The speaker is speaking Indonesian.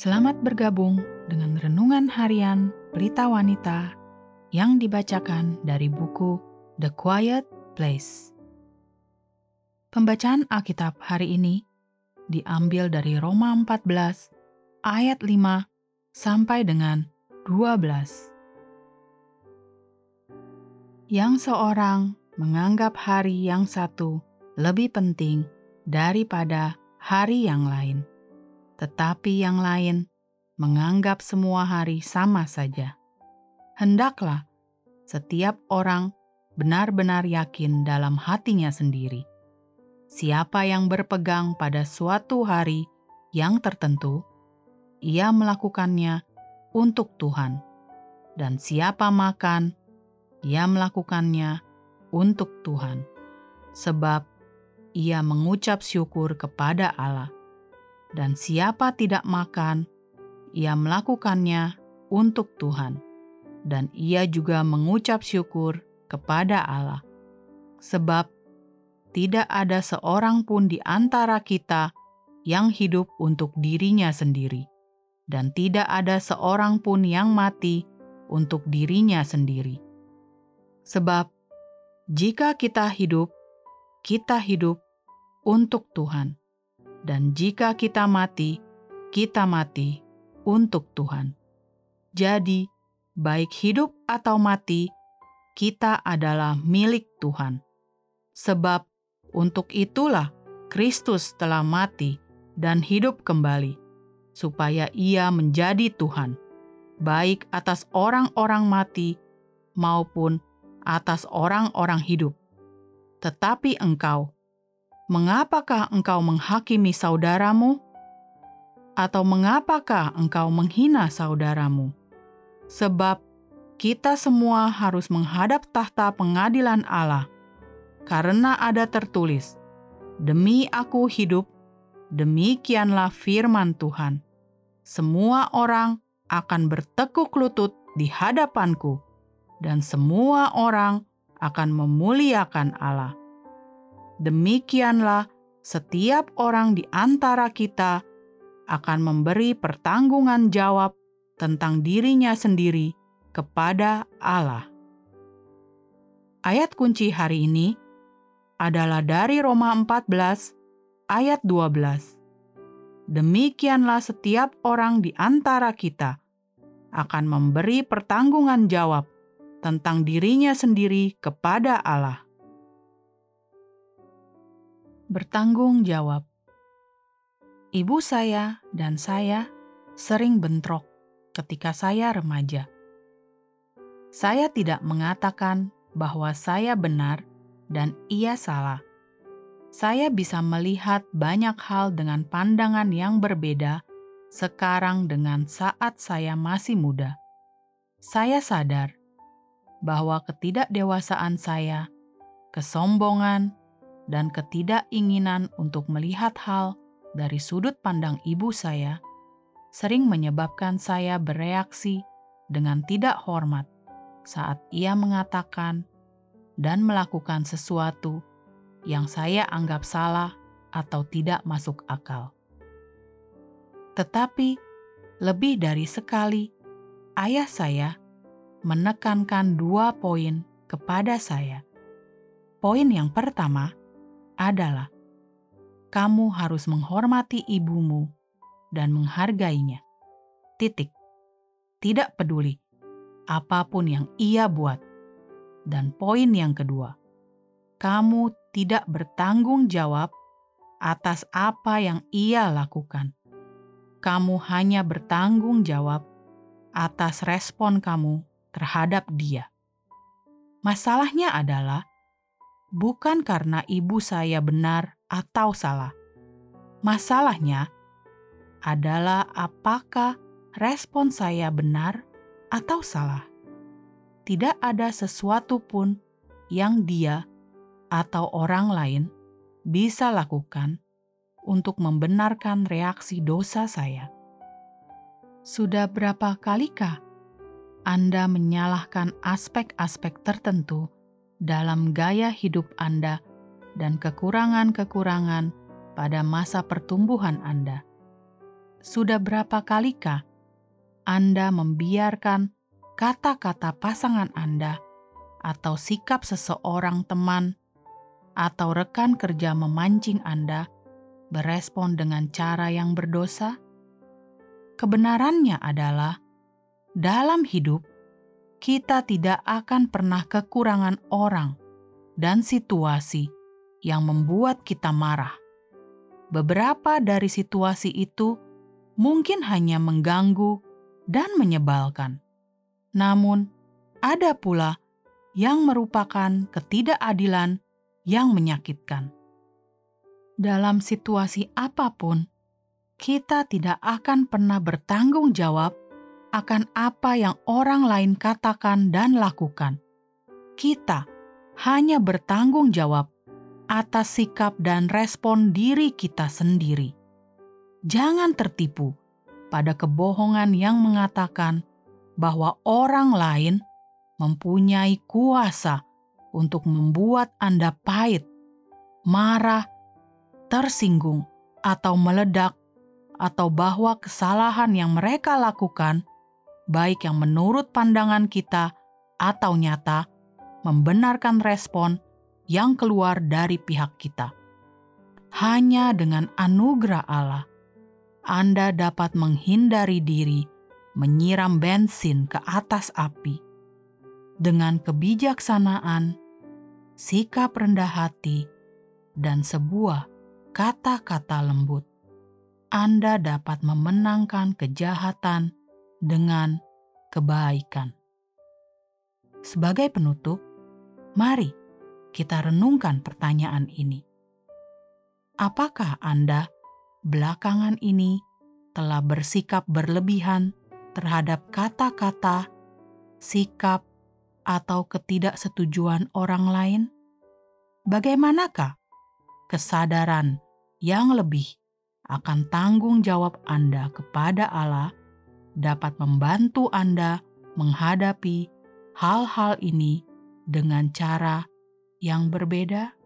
Selamat bergabung dengan renungan harian Pelita Wanita yang dibacakan dari buku The Quiet Place. Pembacaan Alkitab hari ini diambil dari Roma 14 ayat 5 sampai dengan 12. Yang seorang menganggap hari yang satu lebih penting daripada hari yang lain tetapi yang lain menganggap semua hari sama saja. Hendaklah setiap orang benar-benar yakin dalam hatinya sendiri. Siapa yang berpegang pada suatu hari yang tertentu, ia melakukannya untuk Tuhan, dan siapa makan, ia melakukannya untuk Tuhan, sebab ia mengucap syukur kepada Allah dan siapa tidak makan, ia melakukannya untuk Tuhan, dan ia juga mengucap syukur kepada Allah, sebab tidak ada seorang pun di antara kita yang hidup untuk dirinya sendiri, dan tidak ada seorang pun yang mati untuk dirinya sendiri. Sebab jika kita hidup, kita hidup untuk Tuhan dan jika kita mati, kita mati untuk Tuhan. Jadi, baik hidup atau mati, kita adalah milik Tuhan. Sebab untuk itulah Kristus telah mati dan hidup kembali, supaya Ia menjadi Tuhan, baik atas orang-orang mati maupun atas orang-orang hidup. Tetapi engkau, mengapakah engkau menghakimi saudaramu? Atau mengapakah engkau menghina saudaramu? Sebab kita semua harus menghadap tahta pengadilan Allah, karena ada tertulis, Demi aku hidup, demikianlah firman Tuhan. Semua orang akan bertekuk lutut di hadapanku, dan semua orang akan memuliakan Allah demikianlah setiap orang di antara kita akan memberi pertanggungan jawab tentang dirinya sendiri kepada Allah. Ayat kunci hari ini adalah dari Roma 14 ayat 12. Demikianlah setiap orang di antara kita akan memberi pertanggungan jawab tentang dirinya sendiri kepada Allah bertanggung jawab. Ibu saya dan saya sering bentrok ketika saya remaja. Saya tidak mengatakan bahwa saya benar dan ia salah. Saya bisa melihat banyak hal dengan pandangan yang berbeda sekarang dengan saat saya masih muda. Saya sadar bahwa ketidakdewasaan saya, kesombongan, dan ketidakinginan untuk melihat hal dari sudut pandang ibu saya sering menyebabkan saya bereaksi dengan tidak hormat saat ia mengatakan dan melakukan sesuatu yang saya anggap salah atau tidak masuk akal. Tetapi lebih dari sekali, ayah saya menekankan dua poin kepada saya. Poin yang pertama, adalah kamu harus menghormati ibumu dan menghargainya. Titik. Tidak peduli apa pun yang ia buat. Dan poin yang kedua, kamu tidak bertanggung jawab atas apa yang ia lakukan. Kamu hanya bertanggung jawab atas respon kamu terhadap dia. Masalahnya adalah bukan karena ibu saya benar atau salah. Masalahnya adalah apakah respon saya benar atau salah. Tidak ada sesuatu pun yang dia atau orang lain bisa lakukan untuk membenarkan reaksi dosa saya. Sudah berapa kalikah Anda menyalahkan aspek-aspek tertentu? Dalam gaya hidup Anda dan kekurangan-kekurangan pada masa pertumbuhan Anda. sudah berapa kalikah Anda membiarkan kata-kata pasangan Anda atau sikap seseorang teman atau rekan kerja memancing Anda berespon dengan cara yang berdosa? Kebenarannya adalah dalam hidup kita tidak akan pernah kekurangan orang dan situasi yang membuat kita marah. Beberapa dari situasi itu mungkin hanya mengganggu dan menyebalkan, namun ada pula yang merupakan ketidakadilan yang menyakitkan. Dalam situasi apa pun, kita tidak akan pernah bertanggung jawab akan apa yang orang lain katakan dan lakukan. Kita hanya bertanggung jawab atas sikap dan respon diri kita sendiri. Jangan tertipu pada kebohongan yang mengatakan bahwa orang lain mempunyai kuasa untuk membuat Anda pahit, marah, tersinggung, atau meledak, atau bahwa kesalahan yang mereka lakukan, baik yang menurut pandangan kita atau nyata, membenarkan respon yang keluar dari pihak kita. Hanya dengan anugerah Allah, Anda dapat menghindari diri menyiram bensin ke atas api dengan kebijaksanaan, sikap rendah hati, dan sebuah kata-kata lembut, Anda dapat memenangkan kejahatan dengan kebaikan. Sebagai penutup, mari kita renungkan pertanyaan ini. Apakah Anda belakangan ini telah bersikap berlebihan terhadap kata-kata, sikap, atau ketidaksetujuan orang lain? Bagaimanakah kesadaran yang lebih akan tanggung jawab Anda kepada Allah dapat membantu Anda menghadapi hal-hal ini dengan cara yang berbeda?